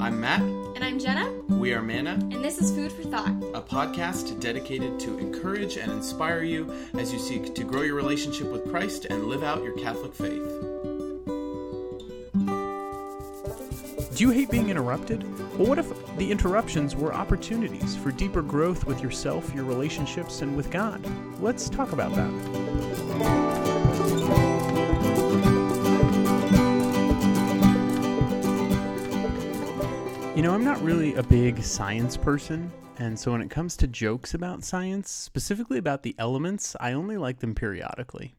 I'm Matt. And I'm Jenna. We are Manna, And this is Food for Thought. a podcast dedicated to encourage and inspire you as you seek to grow your relationship with Christ and live out your Catholic faith. Do you hate being interrupted? Well, what if the interruptions were opportunities for deeper growth with yourself, your relationships, and with God? Let's talk about that. You know, I'm not really a big science person, and so when it comes to jokes about science, specifically about the elements, I only like them periodically.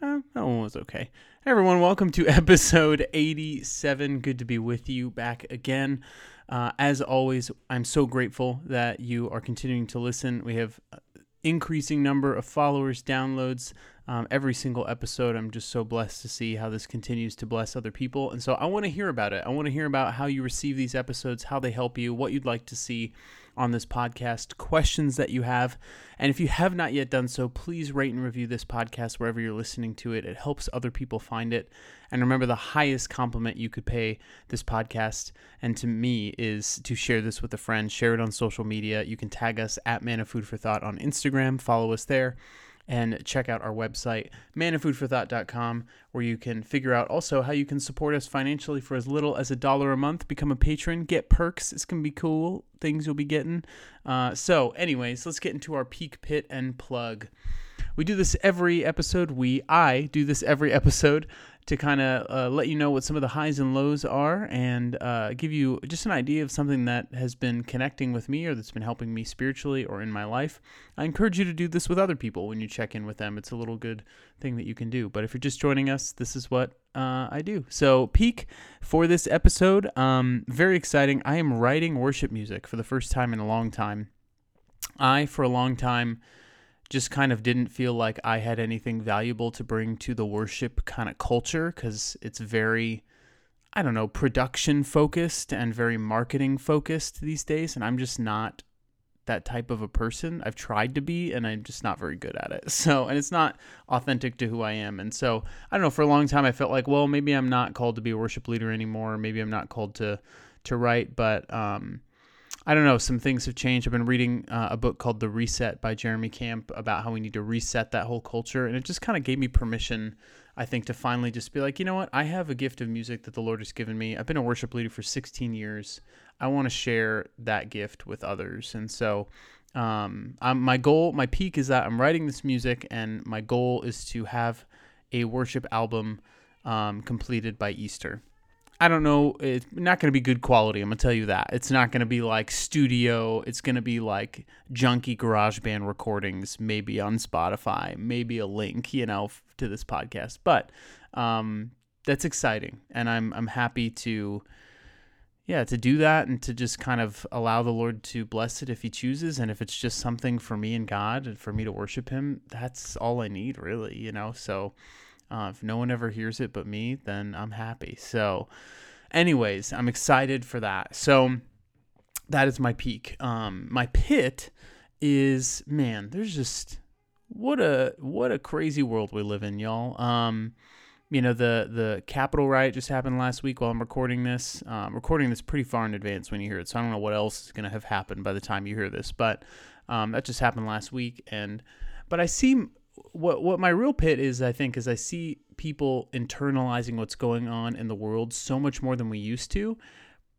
Uh, that one was okay. Hey everyone, welcome to episode 87. Good to be with you back again. Uh, as always, I'm so grateful that you are continuing to listen. We have increasing number of followers, downloads um, every single episode. I'm just so blessed to see how this continues to bless other people. And so I want to hear about it. I want to hear about how you receive these episodes, how they help you, what you'd like to see on this podcast, questions that you have. And if you have not yet done so, please rate and review this podcast wherever you're listening to it. It helps other people find it. And remember, the highest compliment you could pay this podcast and to me is to share this with a friend, share it on social media. You can tag us at Mana Food for Thought on Instagram, follow us there and check out our website, manafoodforthought.com, where you can figure out also how you can support us financially for as little as a dollar a month. Become a patron, get perks. It's going to be cool things you'll be getting. Uh, so, anyways, let's get into our peak pit and plug. We do this every episode. We, I do this every episode to kind of uh, let you know what some of the highs and lows are and uh, give you just an idea of something that has been connecting with me or that's been helping me spiritually or in my life. I encourage you to do this with other people when you check in with them. It's a little good thing that you can do. But if you're just joining us, this is what uh, I do. So, peak for this episode, um, very exciting. I am writing worship music for the first time in a long time. I, for a long time, just kind of didn't feel like I had anything valuable to bring to the worship kind of culture because it's very, I don't know, production focused and very marketing focused these days. And I'm just not that type of a person. I've tried to be, and I'm just not very good at it. So, and it's not authentic to who I am. And so, I don't know, for a long time, I felt like, well, maybe I'm not called to be a worship leader anymore. Maybe I'm not called to, to write, but, um, I don't know. Some things have changed. I've been reading uh, a book called The Reset by Jeremy Camp about how we need to reset that whole culture. And it just kind of gave me permission, I think, to finally just be like, you know what? I have a gift of music that the Lord has given me. I've been a worship leader for 16 years. I want to share that gift with others. And so, um, I'm, my goal, my peak is that I'm writing this music, and my goal is to have a worship album um, completed by Easter. I don't know. It's not going to be good quality. I'm going to tell you that. It's not going to be like studio. It's going to be like junky garage band recordings, maybe on Spotify, maybe a link, you know, to this podcast. But um, that's exciting. And I'm, I'm happy to, yeah, to do that and to just kind of allow the Lord to bless it if He chooses. And if it's just something for me and God and for me to worship Him, that's all I need, really, you know? So, uh, if no one ever hears it but me, then I'm happy. So, anyways, I'm excited for that. So, that is my peak. Um, my pit is man. There's just what a what a crazy world we live in, y'all. Um, you know the the Capitol riot just happened last week while I'm recording this. Um, recording this pretty far in advance when you hear it, so I don't know what else is gonna have happened by the time you hear this. But um, that just happened last week, and but I see what what my real pit is i think is i see people internalizing what's going on in the world so much more than we used to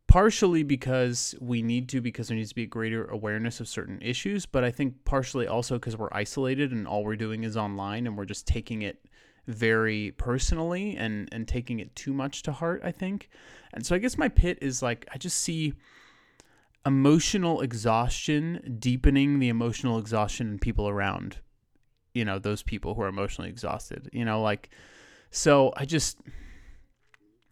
partially because we need to because there needs to be a greater awareness of certain issues but i think partially also because we're isolated and all we're doing is online and we're just taking it very personally and and taking it too much to heart i think. And so i guess my pit is like i just see emotional exhaustion deepening the emotional exhaustion in people around you know those people who are emotionally exhausted you know like so i just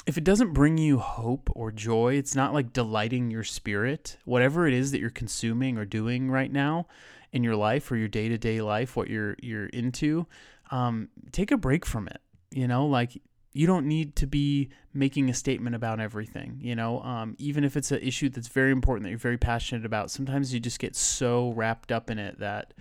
if it doesn't bring you hope or joy it's not like delighting your spirit. Whatever it is that you're consuming or doing right now in your life or your day-to-day life what you're you're into um, take a break from it you know like you don't need to be making a statement about everything you know um, even if it's an issue that's very important that you're very passionate about sometimes you just get so wrapped up in it that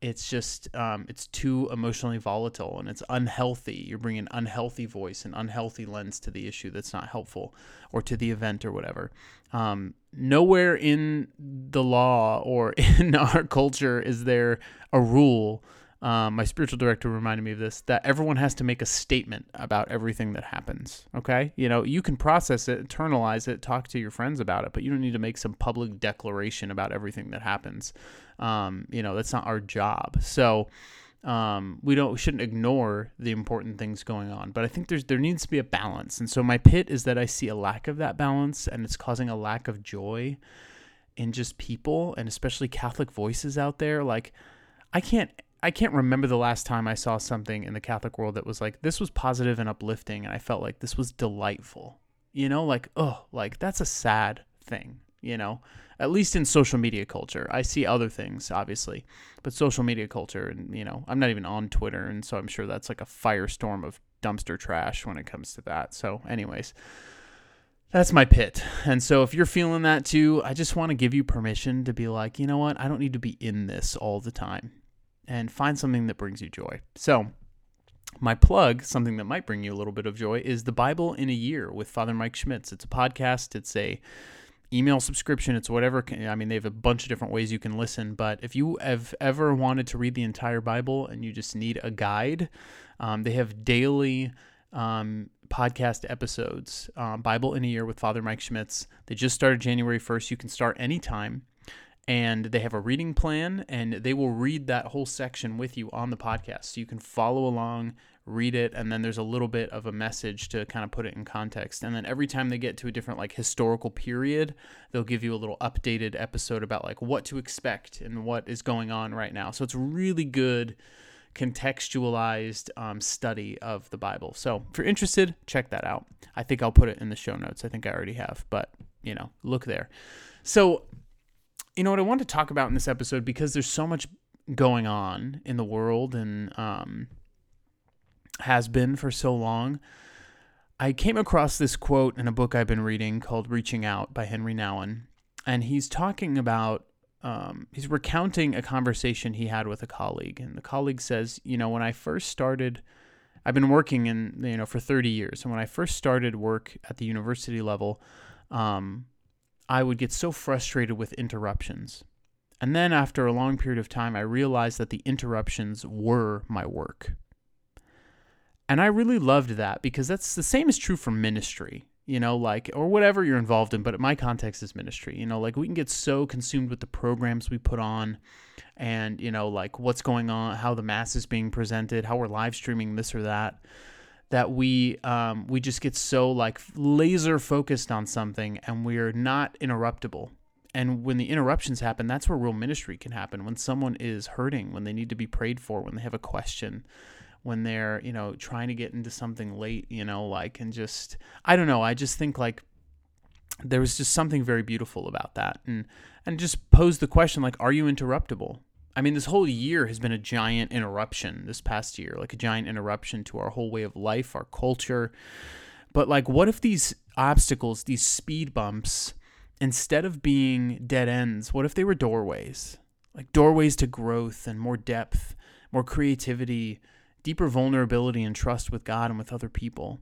it's just um, it's too emotionally volatile and it's unhealthy. You're bringing unhealthy voice and unhealthy lens to the issue that's not helpful, or to the event or whatever. Um, nowhere in the law or in our culture is there a rule. Um, my spiritual director reminded me of this that everyone has to make a statement about everything that happens. Okay. You know, you can process it, internalize it, talk to your friends about it, but you don't need to make some public declaration about everything that happens. Um, you know, that's not our job. So, um, we don't we shouldn't ignore the important things going on. But I think there's there needs to be a balance. And so my pit is that I see a lack of that balance and it's causing a lack of joy in just people and especially Catholic voices out there. Like I can't I can't remember the last time I saw something in the Catholic world that was like this was positive and uplifting and I felt like this was delightful. You know, like oh, like that's a sad thing, you know at least in social media culture. I see other things, obviously, but social media culture, and you know, I'm not even on Twitter, and so I'm sure that's like a firestorm of dumpster trash when it comes to that. So, anyways, that's my pit. And so, if you're feeling that too, I just want to give you permission to be like, you know what, I don't need to be in this all the time, and find something that brings you joy. So. My plug, something that might bring you a little bit of joy, is the Bible in a Year with Father Mike Schmitz. It's a podcast. It's a email subscription. It's whatever. I mean, they have a bunch of different ways you can listen. But if you have ever wanted to read the entire Bible and you just need a guide, um, they have daily um, podcast episodes. Um, Bible in a Year with Father Mike Schmitz. They just started January 1st. You can start anytime. And they have a reading plan, and they will read that whole section with you on the podcast. So you can follow along read it and then there's a little bit of a message to kind of put it in context. And then every time they get to a different like historical period they'll give you a little updated episode about like what to expect and what is going on right now. So it's really good contextualized um, study of the bible. So if you're interested check that out. I think i'll put it in the show notes. I think i already have but you know look there. So you know what i want to talk about in this episode because there's so much going on in the world and um, has been for so long. I came across this quote in a book I've been reading called Reaching Out by Henri Nouwen. And he's talking about, um, he's recounting a conversation he had with a colleague. And the colleague says, You know, when I first started, I've been working in, you know, for 30 years. And when I first started work at the university level, um, I would get so frustrated with interruptions. And then after a long period of time, I realized that the interruptions were my work. And I really loved that because that's the same is true for ministry, you know, like, or whatever you're involved in, but my context is ministry, you know, like we can get so consumed with the programs we put on and, you know, like what's going on, how the mass is being presented, how we're live streaming this or that, that we, um, we just get so like laser focused on something and we're not interruptible. And when the interruptions happen, that's where real ministry can happen. When someone is hurting, when they need to be prayed for, when they have a question, when they're you know trying to get into something late you know like and just i don't know i just think like there was just something very beautiful about that and and just pose the question like are you interruptible i mean this whole year has been a giant interruption this past year like a giant interruption to our whole way of life our culture but like what if these obstacles these speed bumps instead of being dead ends what if they were doorways like doorways to growth and more depth more creativity deeper vulnerability and trust with God and with other people.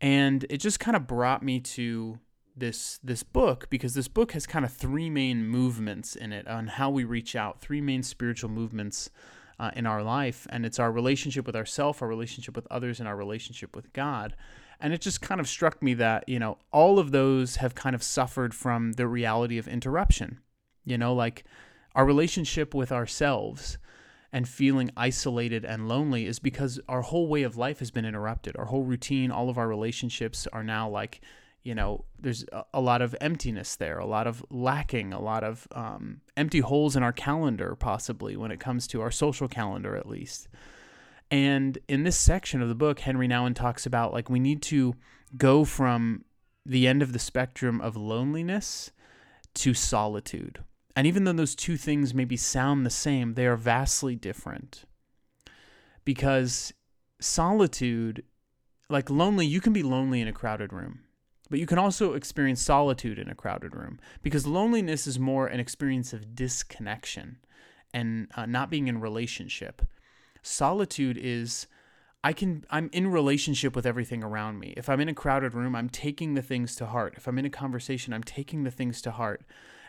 And it just kind of brought me to this this book because this book has kind of three main movements in it on how we reach out, three main spiritual movements uh, in our life, and it's our relationship with ourselves, our relationship with others, and our relationship with God. And it just kind of struck me that you know all of those have kind of suffered from the reality of interruption. You know, like our relationship with ourselves and feeling isolated and lonely is because our whole way of life has been interrupted. Our whole routine, all of our relationships are now like, you know, there's a, lot of emptiness there, a lot of lacking, a lot of um, empty holes in our calendar, possibly when it comes to our social calendar, at least. And in this section of the book, Henri Nouwen talks about like we need to go from the end of the spectrum of loneliness to solitude. And even though those two things maybe sound the same, they are vastly different. Because solitude, like lonely, you can be lonely in a crowded room, but you can also experience solitude in a crowded room because loneliness is more an experience of disconnection. and uh, not being in relationship. Solitude is I can I'm in relationship with everything around me. If I'm in a crowded room, I'm taking the things to heart. If I'm in a conversation, I'm taking the things to heart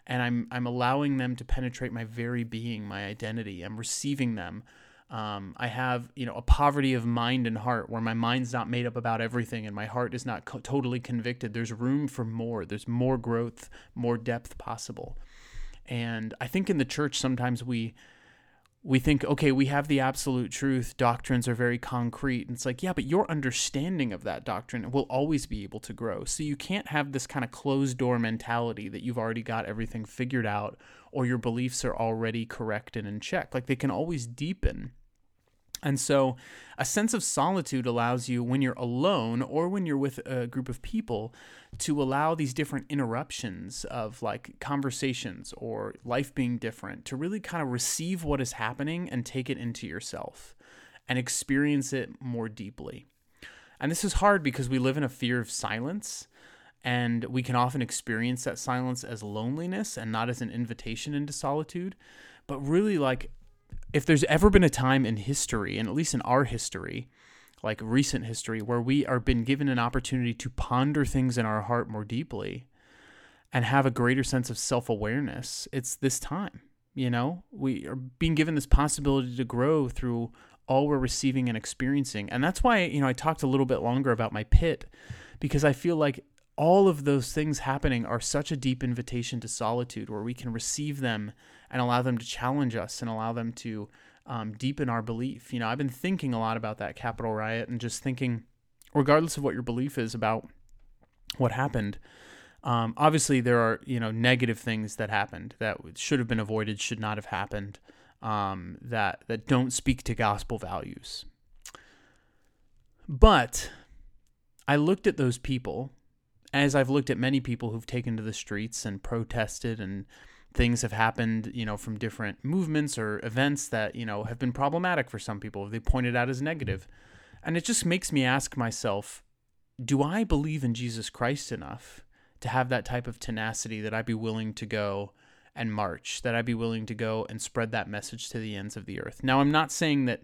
and I'm I'm allowing them to penetrate my very being, my identity. I'm receiving them. Um, I have you know a poverty of mind and heart where my mind's not made up about everything and my heart is not co- totally convicted. There's room for more. There's more growth, more depth possible. And I think in the church sometimes we we think, okay, we have the absolute truth. Doctrines are very concrete. And it's like, yeah, but your understanding of that doctrine will always be able to grow. So you can't have this kind of closed door mentality that you've already got everything figured out or your beliefs are already correct and in check. Like they can always deepen and so, a sense of solitude allows you, when you're alone or when you're with a group of people, to allow these different interruptions of like conversations or life being different to really kind of receive what is happening and take it into yourself and experience it more deeply. And this is hard because we live in a fear of silence. And we can often experience that silence as loneliness and not as an invitation into solitude. But really, like if there's ever been a time in history, and at least in our history, like recent history, where we are been given an opportunity to ponder things in our heart more deeply and have a greater sense of self awareness, it's this time. You know, we are being given this possibility to grow through all we're receiving and experiencing. And that's why, you know, I talked a little bit longer about my pit because I feel like all of those things happening are such a deep invitation to solitude where we can receive them and allow them to challenge us and allow them to um, deepen our belief. You know, I've been thinking a lot about that Capitol riot and just thinking, regardless of what your belief is about what happened, um, obviously there are you know negative things that happened that should have been avoided, should not have happened, um, that that don't speak to gospel values. But I looked at those people, as I've looked at many people who've taken to the streets and protested and things have happened, you know, from different movements or events that, you know, have been problematic for some people. They pointed out as negative. And it just makes me ask myself, do I believe in Jesus Christ enough to have that type of tenacity that I'd be willing to go and march, that I'd be willing to go and spread that message to the ends of the earth? Now, I'm not saying that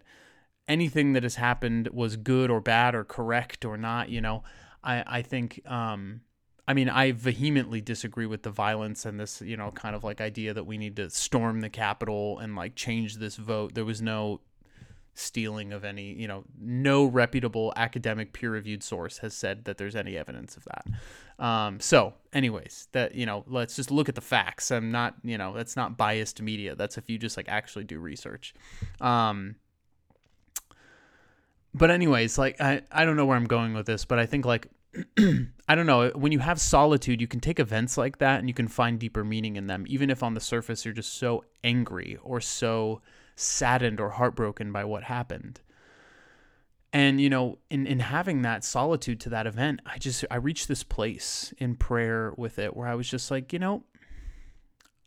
anything that has happened was good or bad or correct or not, you know. I, I think um, I mean, I vehemently disagree with the violence and this, you know, kind of like idea that we need to storm the Capitol and like change this vote. There was no stealing of any, you know, no reputable academic peer reviewed source has said that there's any evidence of that. Um, so, anyways, that, you know, let's just look at the facts. I'm not, you know, that's not biased media. That's if you just like actually do research. Um, but anyways, like I, I don't know where I'm going with this, but I think like I don't know. When you have solitude, you can take events like that and you can find deeper meaning in them, even if on the surface you're just so angry or so saddened or heartbroken by what happened. And you know, in in having that solitude to that event, I just I reached this place in prayer with it where I was just like, you know,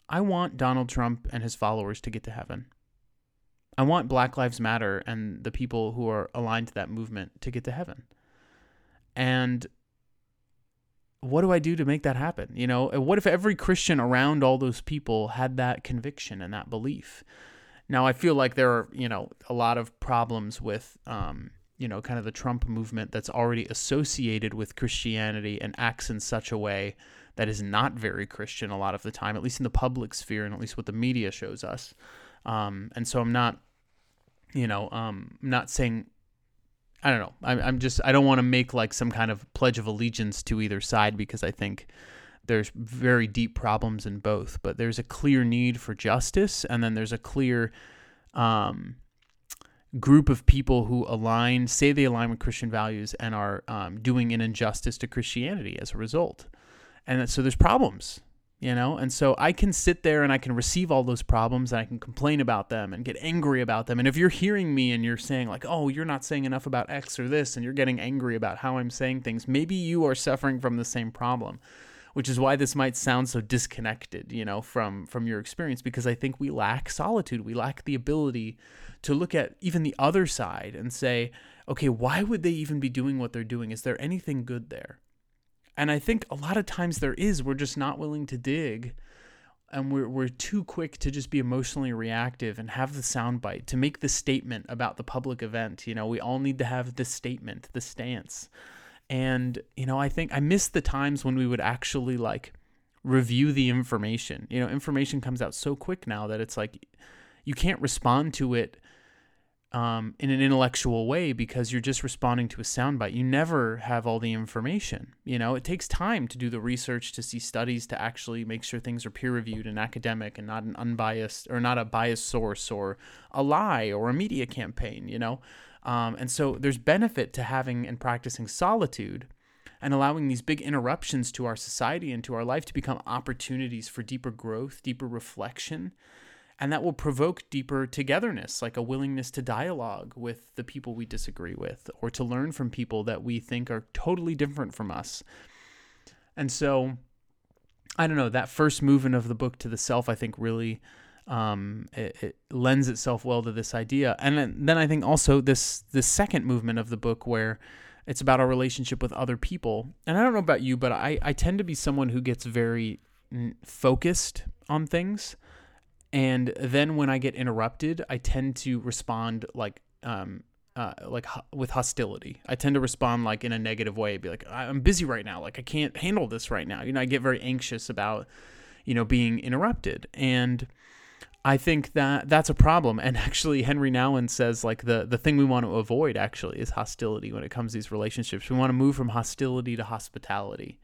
I want Donald Trump and his followers to get to heaven. I want Black Lives Matter and the people who are aligned to that movement to get to heaven. And what do I do to make that happen? You know, what if every Christian around all those people had that conviction and that belief? Now, I feel like there are, you know, a lot of problems with, um, you know, kind of the Trump movement that's already associated with Christianity and acts in such a way that is not very Christian a lot of the time, at least in the public sphere and at least what the media shows us. Um, and so I'm not, you know, um, not saying I don't know. I'm, I'm just I don't want to make like some kind of pledge of allegiance to either side because I think there's very deep problems in both. But there's a clear need for justice, and then there's a clear um, group of people who align, say they align with Christian values, and are um, doing an injustice to Christianity as a result. And so there's problems you know? And so i can sit there and i can receive all those problems and i can complain about them and get angry about them. And if you're hearing me and you're saying like oh you're not saying enough about x or this and you're getting angry about how i'm saying things maybe you are suffering from the same problem which is why this might sound so disconnected you know from from your experience because i think we lack solitude. We lack the ability to look at even the other side and say okay why would they even be doing what they're doing? Is there anything good there and I think a lot of times there is, we're just not willing to dig and we're we're too quick to just be emotionally reactive and have the soundbite to make the statement about the public event. You know, we all need to have the statement, the stance. And, you know, I think I miss the times when we would actually like review the information. You know, information comes out so quick now that it's like you can't respond to it um, in an intellectual way because you're just responding to a soundbite. You never have all the information. You know, it takes time to do the research, to see studies, to actually make sure things are peer reviewed and academic and not an unbiased or not a biased source or a lie or a media campaign, you know? Um, and so there's benefit to having and practicing solitude and allowing these big interruptions to our society and to our life to become opportunities for deeper growth, deeper reflection, and that will provoke deeper togetherness, like a willingness to dialogue with the people we disagree with or to learn from people that we think are totally different from us. And so, I don't know, that first movement of the book to the self, I think, really. Um, it, it, lends itself well to this idea, and then, then I think also this this second movement of the book where it's about our relationship with other people. And I don't know about you, but I I tend to be someone who gets very focused on things and then when I get interrupted, I tend to respond like um uh, like with hostility. I tend to respond like in a negative way, be like, I'm busy right now, like I can't handle this right now. You know, I get very anxious about you know being interrupted, and I think that that's a problem. And actually, Henri Nouwen says like the the thing we want to avoid actually is hostility when it comes to these relationships. We want to move from hostility to hospitality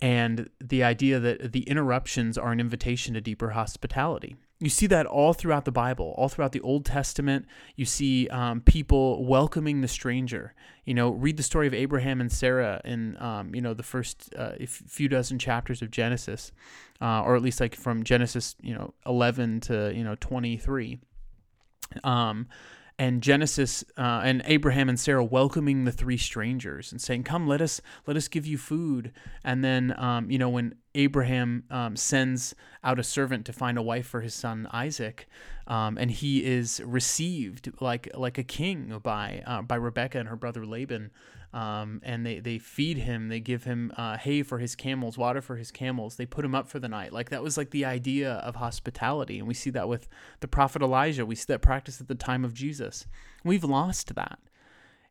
and the idea that the interruptions are an invitation to deeper hospitality. You see that all throughout the Bible, all throughout the Old Testament. You see um, people welcoming the stranger. You know, read the story of Abraham and Sarah in, um, you know, the first uh, few dozen chapters of Genesis, uh, or at least like from Genesis, you know, 11 to, you know, 23. Um, and Genesis uh, and Abraham and Sarah welcoming the three strangers and saying, "Come, let us let us give you food." And then, um, you know, when Abraham um, sends out a servant to find a wife for his son Isaac, um, and he is received like like a king by uh, by Rebecca and her brother Laban um, and they, they feed him they give him uh, hay for his camels water for his camels. They put him up for the night. Like that was like the idea of hospitality. And we see that with the prophet elijah. We see that practice at the time of jesus. We've lost that.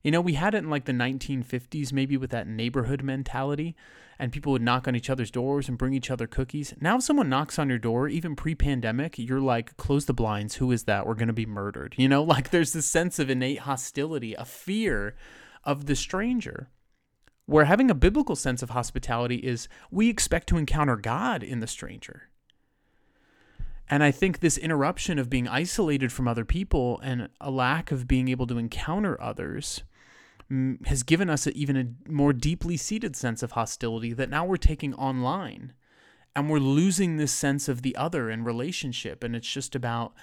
You know we had it in like the 1950s maybe with that neighborhood mentality and people would knock on each other's doors and bring each other cookies. Now if someone knocks on your door even pre-pandemic you're like close the blinds. Who is that? We're going to be murdered. You know like there's this sense of innate hostility a fear of the stranger. Where having a biblical sense of hospitality is we expect to encounter God in the stranger. And I think this interruption of being isolated from other people and a lack of being able to encounter others mm, has given us even a more deeply seated sense of hostility that now we're taking online. And we're losing this sense of the other and relationship. And it's just about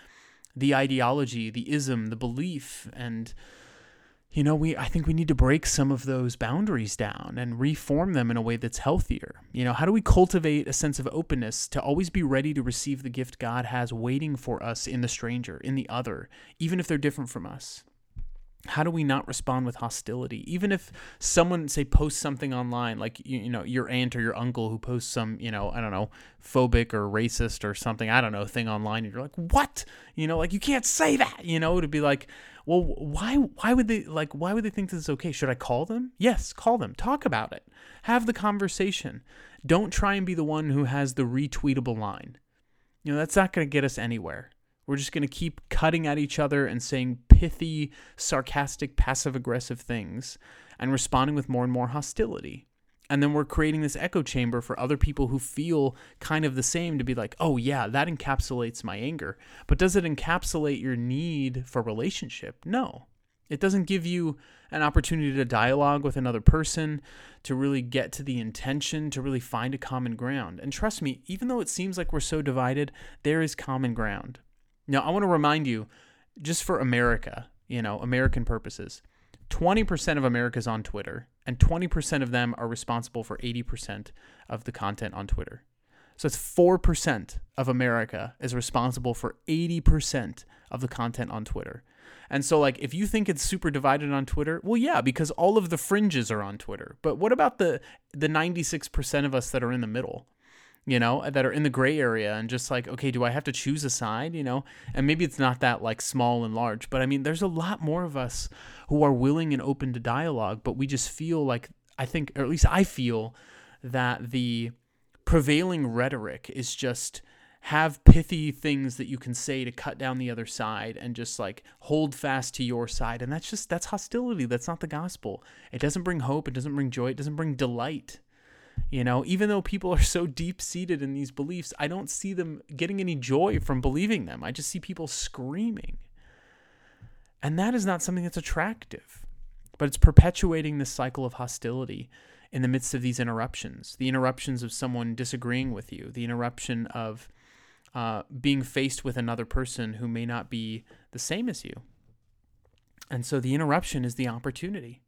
the ideology, the ism, the belief, and you know, we I think we need to break some of those boundaries down and reform them in a way that's healthier. You know, how do we cultivate a sense of openness to always be ready to receive the gift God has waiting for us in the stranger, in the other, even if they're different from us? How do we not respond with hostility? Even if someone say posts something online like you, you, know your aunt or your uncle who posts some you know i don't know phobic or racist or something i don't know thing online and you're like what? You know like you can't say that you know to be like well why why would they like why would they think this is okay? Should i call them? Yes call them. Talk about it. Have the conversation. Don't try and be the one who has the retweetable line. You know that's not going to get us anywhere we're just going to keep cutting at each other and saying pithy, sarcastic, passive aggressive things and responding with more and more hostility. And then we're creating this echo chamber for other people who feel kind of the same to be like, oh, yeah, that encapsulates my anger. But does it encapsulate your need for relationship? No. It doesn't give you an opportunity to dialogue with another person, to really get to the intention, to really find a common ground. And trust me, even though it seems like we're so divided, there is common ground. Now, I want to remind you, just for America, you know, American purposes, 20% of America is on Twitter, and 20% of them are responsible for 80% of the content on Twitter. So it's 4% of America is responsible for 80% of the content on Twitter. And so, like, if you think it's super divided on Twitter, well, yeah, because all of the fringes are on Twitter. But what about the the 96% of us that are in the middle? You know, that are in the gray area and just like, okay, do I have to choose a side, you know? And maybe it's not that like small and large, but I mean, there's a lot more of us who are willing and open to dialogue, but we just feel like, I think, or at least I feel that the prevailing rhetoric is just have pithy things that you can say to cut down the other side and just like hold fast to your side. And that's just that's hostility. That's not the gospel. It doesn't bring hope. It doesn't bring joy. It doesn't bring delight you know even though people are so deep seated in these beliefs i don't see them getting any joy from believing them i just see people screaming and that is not something that's attractive but it's perpetuating this cycle of hostility in the midst of these interruptions the interruptions of someone disagreeing with you the interruption of uh, being faced with another person who may not be the same as you. And so the interruption is the opportunity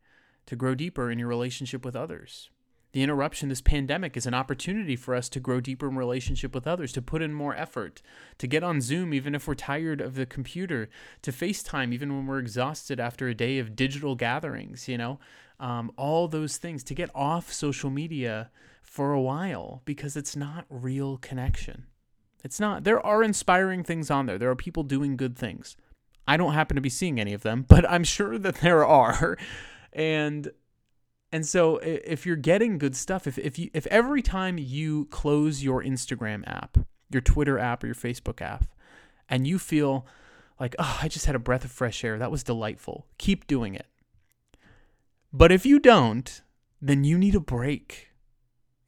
to grow deeper in your relationship with others. The interruption, this pandemic, is an opportunity for us to grow deeper in relationship with others, to put in more effort, to get on Zoom even if we're tired of the computer, to FaceTime even when we're exhausted after a day of digital gatherings, you know, um, all those things, to get off social media for a while because it's not real connection. It's not. There are inspiring things on there. There are people doing good things. I don't happen to be seeing any of them, but I'm sure that there are. And and so if you're getting good stuff, if if you if every time you close your Instagram app, your Twitter app or your Facebook app, and you feel like, "Oh, I just had a breath of fresh air. That was delightful." Keep doing it. But if you don't, then you need a break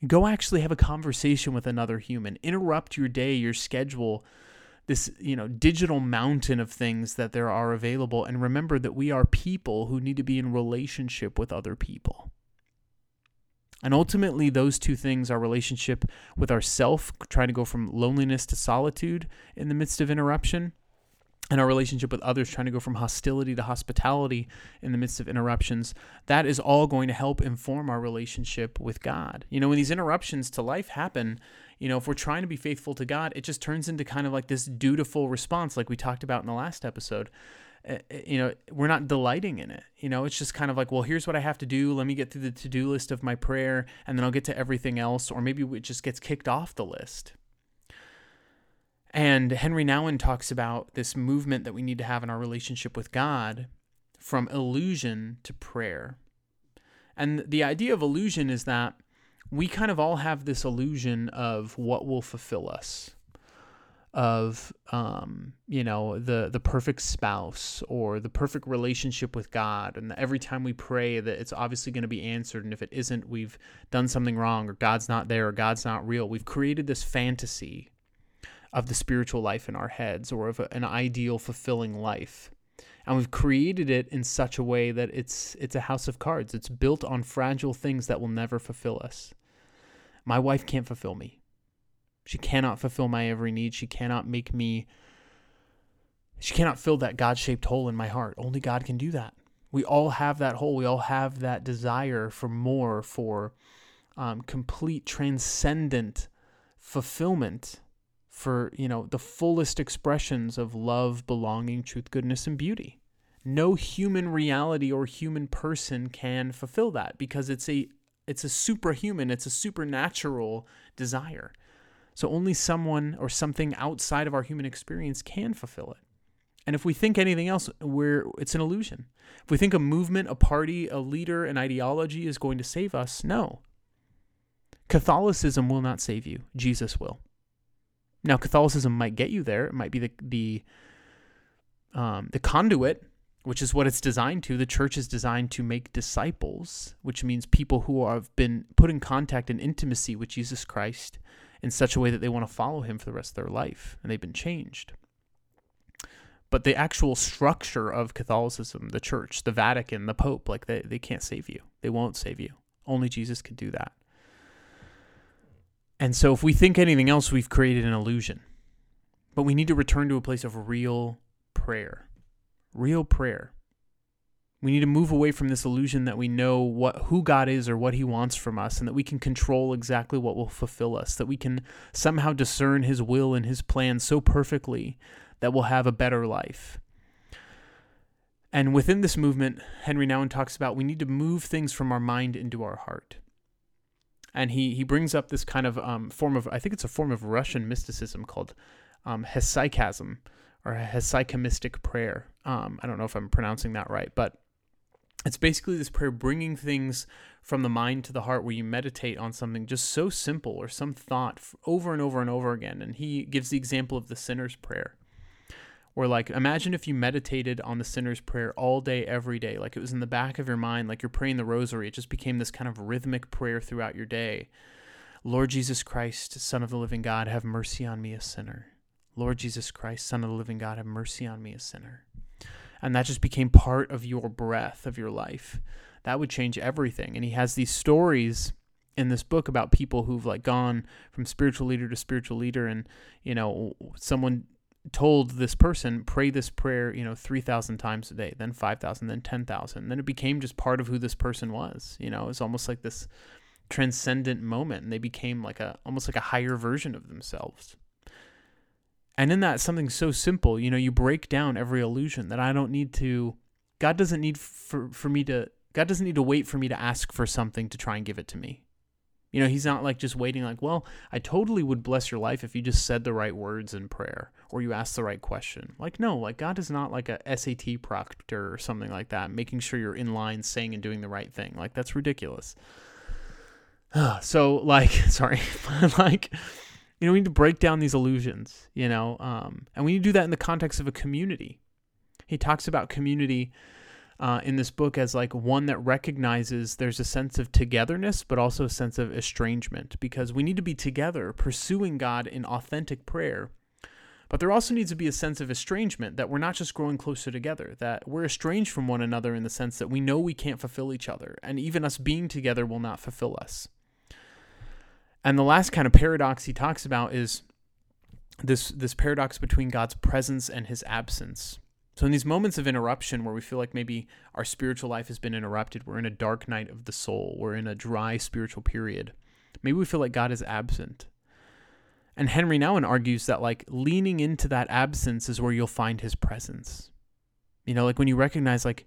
Go actually have a conversation with another human. Interrupt your day, your schedule, this, you know, digital mountain of things that there are available and remember that we are people who need to be in relationship with other people. And ultimately, those two things our relationship with ourself, trying to go from loneliness to solitude in the midst of interruption, and our relationship with others, trying to go from hostility to hospitality in the midst of interruptions, that is all going to help inform our relationship with God. You know, when these interruptions to life happen, you know, if we're trying to be faithful to God, it just turns into kind of like this dutiful response, like we talked about in the last episode. Uh, you know, we're not delighting in it. You know, it's just kind of like, well, here's what I have to do. Let me get through the to do list of my prayer, and then I'll get to everything else. Or maybe it just gets kicked off the list. And Henri Nouwen talks about this movement that we need to have in our relationship with God from illusion to prayer. And the idea of illusion is that we kind of all have this illusion of what will fulfill us of um, you know the the perfect spouse or the perfect relationship with God. And every time we pray that it's obviously going to be answered. And if it isn't we've done something wrong or God's not there or God's not real. We've created this fantasy of the spiritual life in our heads or of a, an ideal fulfilling life and we've created it in such a way that it's it's a house of cards. It's built on fragile things that will never fulfill us. My wife can't fulfill me. She cannot fulfill my every need. She cannot make me she cannot fill that god-shaped hole in my heart. Only god can do that. We all have that hole. We all have that desire for more for um, complete transcendent fulfillment for, you know, the fullest expressions of love, belonging, truth, goodness, and beauty. No human reality or human person can fulfill that because it's a it's a superhuman, it's a supernatural desire. So only someone or something outside of our human experience can fulfill it. And if we think anything else, we're it's an illusion. If we think a movement, a party, a leader, an ideology is going to save us, no. Catholicism will not save you. Jesus will. Now, Catholicism might get you there. It might be the the um, the conduit, which is what it's designed to. The church is designed to make disciples, which means people who have been put in contact and intimacy with Jesus Christ in such a way that they want to follow him for the rest of their life, and they've been changed. But the actual structure of Catholicism, the church, the Vatican, the Pope, like they, they can't save you. They won't save you. Only Jesus can do that. And so if we think anything else, we've created an illusion. But we need to return to a place of real prayer. Real prayer. We need to move away from this illusion that we know what who God is or what he wants from us and that we can control exactly what will fulfill us, that we can somehow discern his will and his plan so perfectly that we'll have a better life. And within this movement, Henri Nouwen talks about we need to move things from our mind into our heart. and he he brings up this kind of um, form of I think it's a form of Russian mysticism called um, hesychasm or hesychamistic prayer. Um, I don't know if I'm pronouncing that right, but it's basically this prayer bringing things from the mind to the heart where you meditate on something just so simple or some thought over and over and over again. And he gives the example of the sinner's prayer. Where, like, imagine if you meditated on the sinner's prayer all day, every day, like it was in the back of your mind, like you're praying the rosary. It just became this kind of rhythmic prayer throughout your day. Lord Jesus Christ, Son of the living God, have mercy on me, a sinner. Lord Jesus Christ, Son of the living God, have mercy on me, a sinner. And that just became part of your breath of your life. That would change everything. And he has these stories in this book about people who've like gone from spiritual leader to spiritual leader. And you know someone told this person pray this prayer you know 3000 times a day then 5000 then 10000 then it became just part of who this person was you know? It's almost like this transcendent moment. And they became like a almost like a higher version of themselves and in that, something so simple, you know, you break down every illusion that I don't need to, God doesn't need for, for me to, God doesn't need to wait for me to ask for something to try and give it to me. You know, he's not like just waiting, like, well, I totally would bless your life if you just said the right words in prayer or you asked the right question. Like, no, like, God is not like a SAT proctor or something like that, making sure you're in line saying and doing the right thing. Like, that's ridiculous. so, like, sorry, like, you know, we need to break down these illusions, you know, um, and we need to do that in the context of a community. He talks about community uh, in this book as like one that recognizes there's a sense of togetherness, but also a sense of estrangement because we need to be together pursuing God in authentic prayer. But there also needs to be a sense of estrangement that we're not just growing closer together, that we're estranged from one another in the sense that we know we can't fulfill each other, and even us being together will not fulfill us. And the last kind of paradox he talks about is this this paradox between God's presence and his absence. So in these moments of interruption where we feel like maybe our spiritual life has been interrupted, we're in a dark night of the soul, we're in a dry spiritual period. Maybe we feel like God is absent. And Henri Nouwen argues that like leaning into that absence is where you'll find his presence. You know, like when you recognize like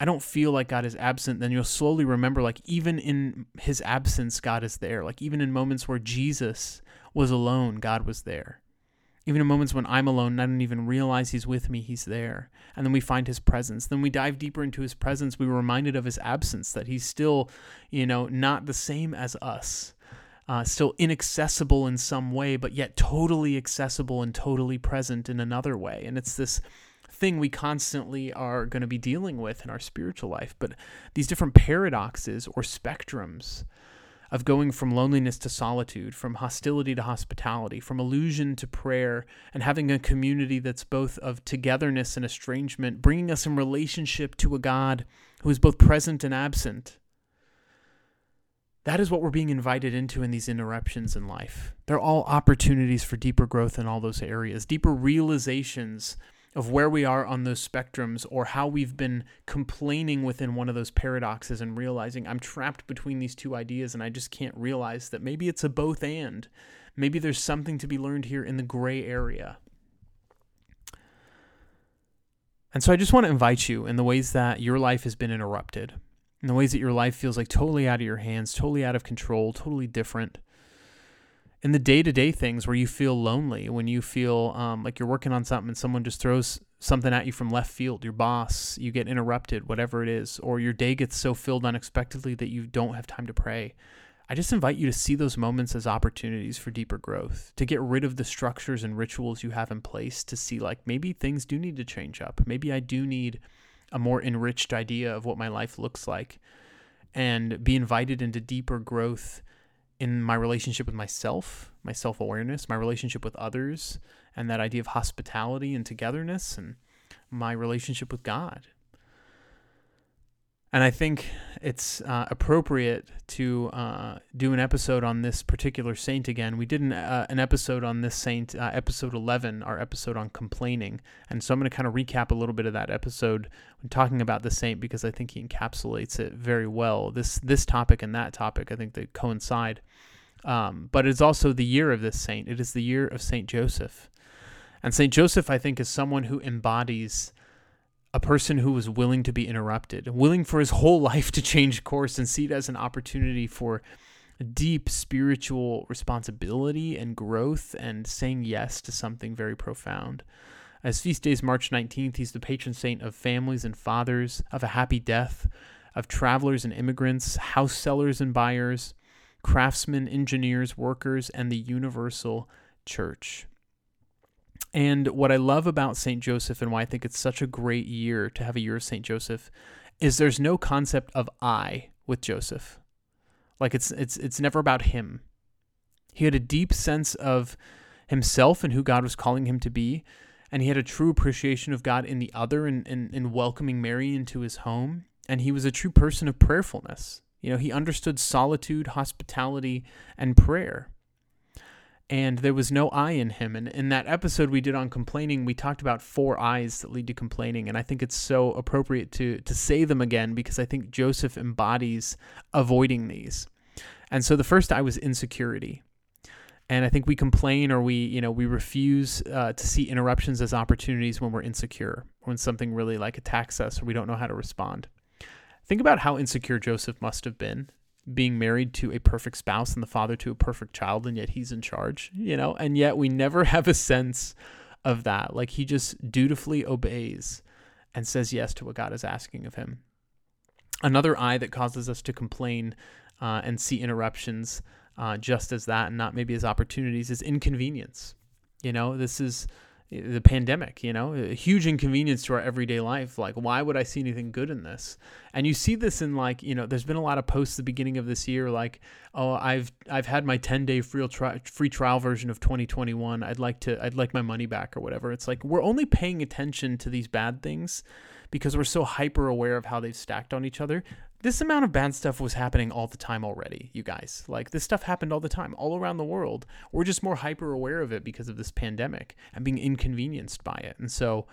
I don't feel like God is absent, then you'll slowly remember, like, even in his absence, God is there. Like, even in moments where Jesus was alone, God was there. Even in moments when I'm alone and I don't even realize he's with me, he's there. And then we find his presence. Then we dive deeper into his presence. We were reminded of his absence, that he's still, you know, not the same as us. Uh, still inaccessible in some way, but yet totally accessible and totally present in another way. And it's this thing we constantly are going to be dealing with in our spiritual life. But these different paradoxes or spectrums of going from loneliness to solitude, from hostility to hospitality, from illusion to prayer, and having a community that's both of togetherness and estrangement, bringing us in relationship to a God who is both present and absent. That is what we're being invited into in these interruptions in life. They're all opportunities for deeper growth in all those areas, deeper realizations of where we are on those spectrums or how we've been complaining within one of those paradoxes and realizing I'm trapped between these two ideas and I just can't realize that maybe it's a both and. Maybe there's something to be learned here in the gray area. And so I just want to invite you in the ways that your life has been interrupted, in the ways that your life feels like totally out of your hands, totally out of control, totally different in the day to day things where you feel lonely, when you feel um, like you're working on something and someone just throws something at you from left field, your boss, you get interrupted, whatever it is, or your day gets so filled unexpectedly that you don't have time to pray. I just invite you to see those moments as opportunities for deeper growth, to get rid of the structures and rituals you have in place, to see like maybe things do need to change up. Maybe I do need a more enriched idea of what my life looks like and be invited into deeper growth in my relationship with myself, my self awareness, my relationship with others, and that idea of hospitality and togetherness, and my relationship with God. And I think it's uh, appropriate to uh, do an episode on this particular saint again. We did an, uh, an episode on this saint, uh, episode 11, our episode on complaining. And so I'm going to kind of recap a little bit of that episode when talking about the saint because I think he encapsulates it very well. This, this topic and that topic, I think they coincide. Um, but it's also the year of this saint. It is the year of Saint Joseph. And Saint Joseph, I think, is someone who embodies a person who was willing to be interrupted, willing for his whole life to change course and see it as an opportunity for deep spiritual responsibility and growth and saying yes to something very profound. As feast days March 19th, he's the patron saint of families and fathers, of a happy death, of travelers and immigrants, house sellers and buyers, craftsmen, engineers, workers, and the universal church. And what I love about St. Joseph and why I think it's such a great year to have a year of St. Joseph is there's no concept of I with Joseph. Like it's it's it's never about him. He had a deep sense of himself and who God was calling him to be, and he had a true appreciation of God in the other and in, in, in welcoming Mary into his home. And he was a true person of prayerfulness. You know, he understood solitude, hospitality, and prayer and there was no I in him. And in that episode we did on complaining, we talked about four I's that lead to complaining, and I think it's so appropriate to to say them again because I think Joseph embodies avoiding these. And so the first I was insecurity. And I think we complain or we, you know, we refuse uh, to see interruptions as opportunities when we're insecure, when something really like attacks us or we don't know how to respond. Think about how insecure Joseph must have been being married to a perfect spouse and the father to a perfect child, and yet he's in charge, you know? And yet we never have a sense of that. Like he just dutifully obeys and says yes to what God is asking of him. Another I that causes us to complain uh, and see interruptions uh, just as that and not maybe as opportunities is inconvenience. You know, this is the pandemic, you know, a huge inconvenience to our everyday life. Like, why would I see anything good in this? And you see this in like, you know, there's been a lot of posts at the beginning of this year, like, oh, I've I've had my 10 day free trial free trial version of 2021. I'd like to I'd like my money back or whatever. It's like we're only paying attention to these bad things because we're so hyper aware of how they've stacked on each other this amount of bad stuff was happening all the time already, you guys. Like this stuff happened all the time, all around the world. We're just more hyper aware of it because of this pandemic and being inconvenienced by it. And so,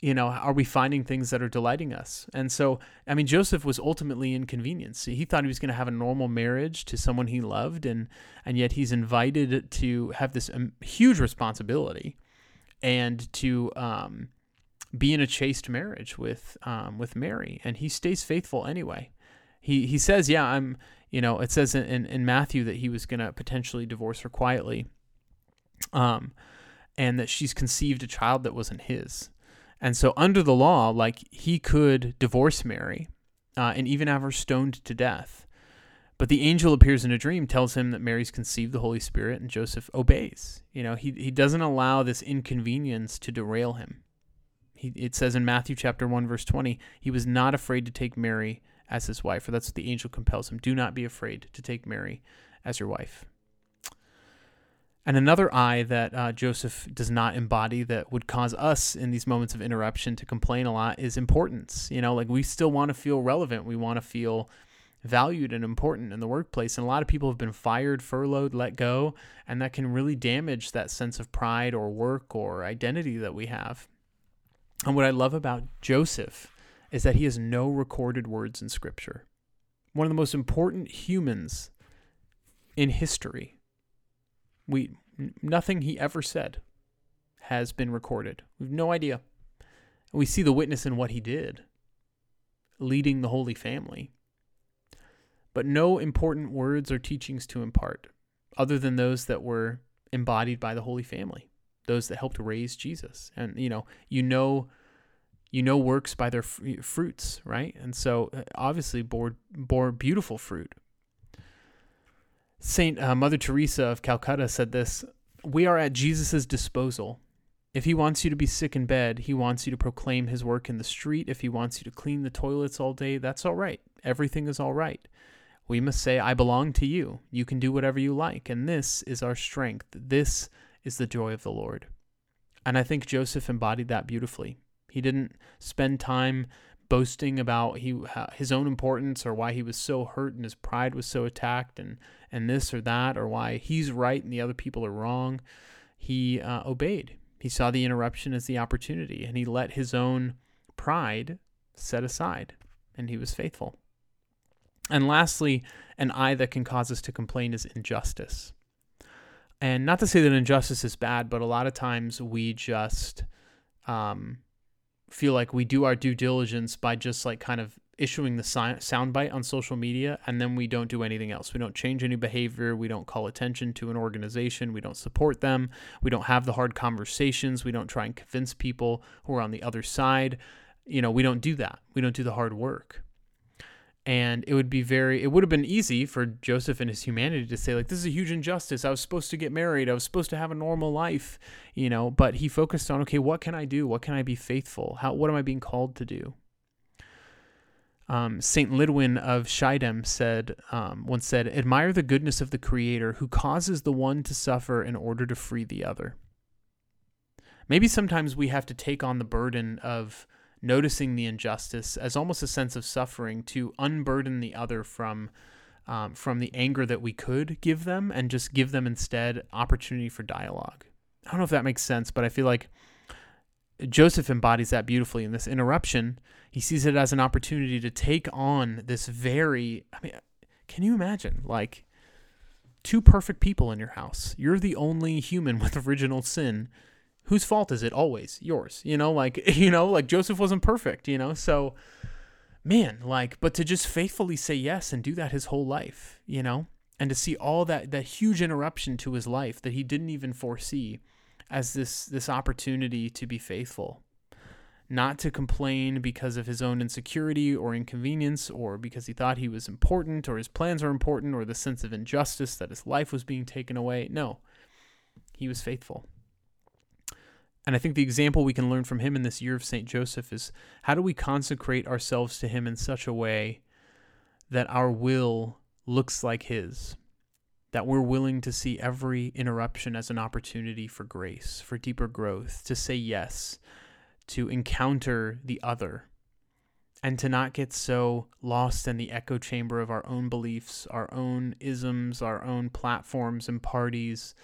you know, are we finding things that are delighting us? And so, I mean, Joseph was ultimately inconvenienced. He thought he was going to have a normal marriage to someone he loved, and and yet he's invited to have this um, huge responsibility and to um, be in a chaste marriage with um, with Mary, and he stays faithful anyway. He he says, "Yeah, I'm." You know, it says in in Matthew that he was going to potentially divorce her quietly, um, and that she's conceived a child that wasn't his. And so, under the law, like he could divorce Mary, uh, and even have her stoned to death. But the angel appears in a dream, tells him that Mary's conceived the Holy Spirit, and Joseph obeys. You know, he he doesn't allow this inconvenience to derail him. He, it says in Matthew chapter 1 verse 20, he was not afraid to take Mary as his wife, for that's what the angel compels him. Do not be afraid to take Mary as your wife. And another I that uh, Joseph does not embody that would cause us in these moments of interruption to complain a lot is importance. You know, like we still want to feel relevant. We want to feel valued and important in the workplace. And a lot of people have been fired, furloughed, let go, and that can really damage that sense of pride or work or identity that we have. And what I love about Joseph is that he has no recorded words in Scripture. One of the most important humans in history. We nothing he ever said has been recorded. We have no idea. We see the witness in what he did, leading the Holy Family. But no important words or teachings to impart, other than those that were embodied by the Holy Family those that helped raise Jesus. And you know, you know, you know works by their fruits, right? And so uh, obviously bore bore beautiful fruit. Saint uh, Mother Teresa of Calcutta said this: "We are at Jesus' disposal." If he wants you to be sick in bed, he wants you to proclaim his work in the street. If he wants you to clean the toilets all day, that's all right. Everything is all right. We must say, I belong to you. You can do whatever you like. And this is our strength. This is the joy of the Lord. And I think Joseph embodied that beautifully. He didn't spend time boasting about he his own importance or why he was so hurt and his pride was so attacked and and this or that or why he's right and the other people are wrong. He uh, obeyed. He saw the interruption as the opportunity and he let his own pride set aside and he was faithful. And lastly, an I that can cause us to complain is injustice. And not to say that injustice is bad, but a lot of times we just um, feel like we do our due diligence by just like kind of issuing the si- soundbite on social media and then we don't do anything else. We don't change any behavior. We don't call attention to an organization. We don't support them. We don't have the hard conversations. We don't try and convince people who are on the other side. You know, we don't do that. We don't do the hard work. And it would be very, it would have been easy for Joseph and his humanity to say, like, this is a huge injustice. I was supposed to get married. I was supposed to have a normal life, you know, but he focused on, okay, what can I do? What can I be faithful? How, what am I being called to do? Um, Saint Lidwin of Schiedam said um, once said, "Admire the goodness of the Creator, who causes the one to suffer in order to free the other." Maybe sometimes we have to take on the burden of noticing the injustice as almost a sense of suffering to unburden the other from um, from the anger that we could give them and just give them instead opportunity for dialogue. I don't know if that makes sense, but I feel like Joseph embodies that beautifully in this interruption. He sees it as an opportunity to take on this very, I mean, can you imagine? Like, two perfect people in your house. You're the only human with original sin. Whose fault is it? Always yours. You know, like, you know, like Joseph wasn't perfect, you know? So, man, like, but to just faithfully say yes and do that his whole life, you know? And to see all that, that huge interruption to his life that he didn't even foresee as this this opportunity to be faithful not to complain because of his own insecurity or inconvenience or because he thought he was important or his plans were important or the sense of injustice that his life was being taken away no he was faithful and I think the example we can learn from him in this year of St. Joseph is how do we consecrate ourselves to him in such a way that our will looks like his? that we're willing to see every interruption as an opportunity for grace, for deeper growth, to say yes, to encounter the other, and to not get so lost in the echo chamber of our own beliefs, our own isms, our own platforms and parties.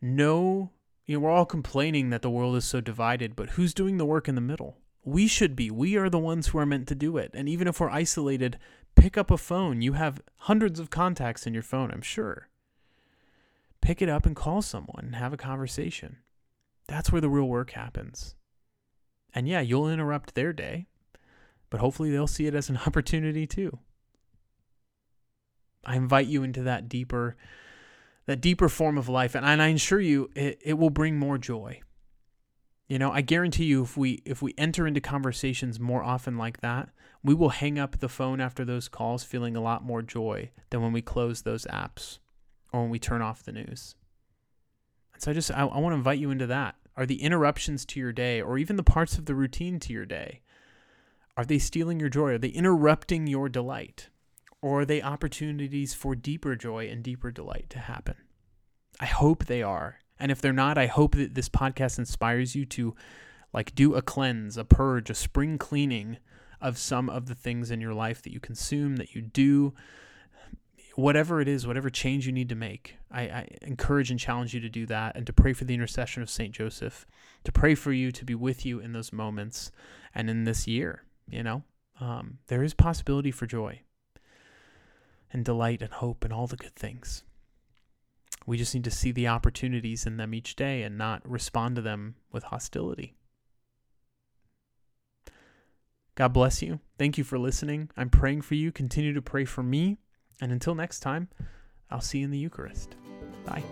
No, you know, we're all complaining that the world is so divided, but who's doing the work in the middle? We should be. We are the ones who are meant to do it. And even if we're isolated, pick up a phone. You have hundreds of contacts in your phone, I'm sure pick it up and call someone and have a conversation. That's where the real work happens. And yeah, you'll interrupt their day, but hopefully they'll see it as an opportunity too. I invite you into that deeper that deeper form of life and, I assure you it, it will bring more joy. You know, I guarantee you if we if we enter into conversations more often like that, we will hang up the phone after those calls feeling a lot more joy than when we close those apps or when we turn off the news. And so I just I, I want to invite you into that. Are the interruptions to your day or even the parts of the routine to your day are they stealing your joy? Are they interrupting your delight? Or are they opportunities for deeper joy and deeper delight to happen? I hope they are. And if they're not, I hope that this podcast inspires you to like do a cleanse, a purge, a spring cleaning of some of the things in your life that you consume, that you do, whatever it is, whatever change you need to make, I, I, encourage and challenge you to do that and to pray for the intercession of St. Joseph, to pray for you, to be with you in those moments and in this year. You know, um, there is possibility for joy and delight and hope and all the good things. We just need to see the opportunities in them each day and not respond to them with hostility. God bless you. Thank you for listening. I'm praying for you. Continue to pray for me and until next time, I'll see you in the Eucharist. Bye.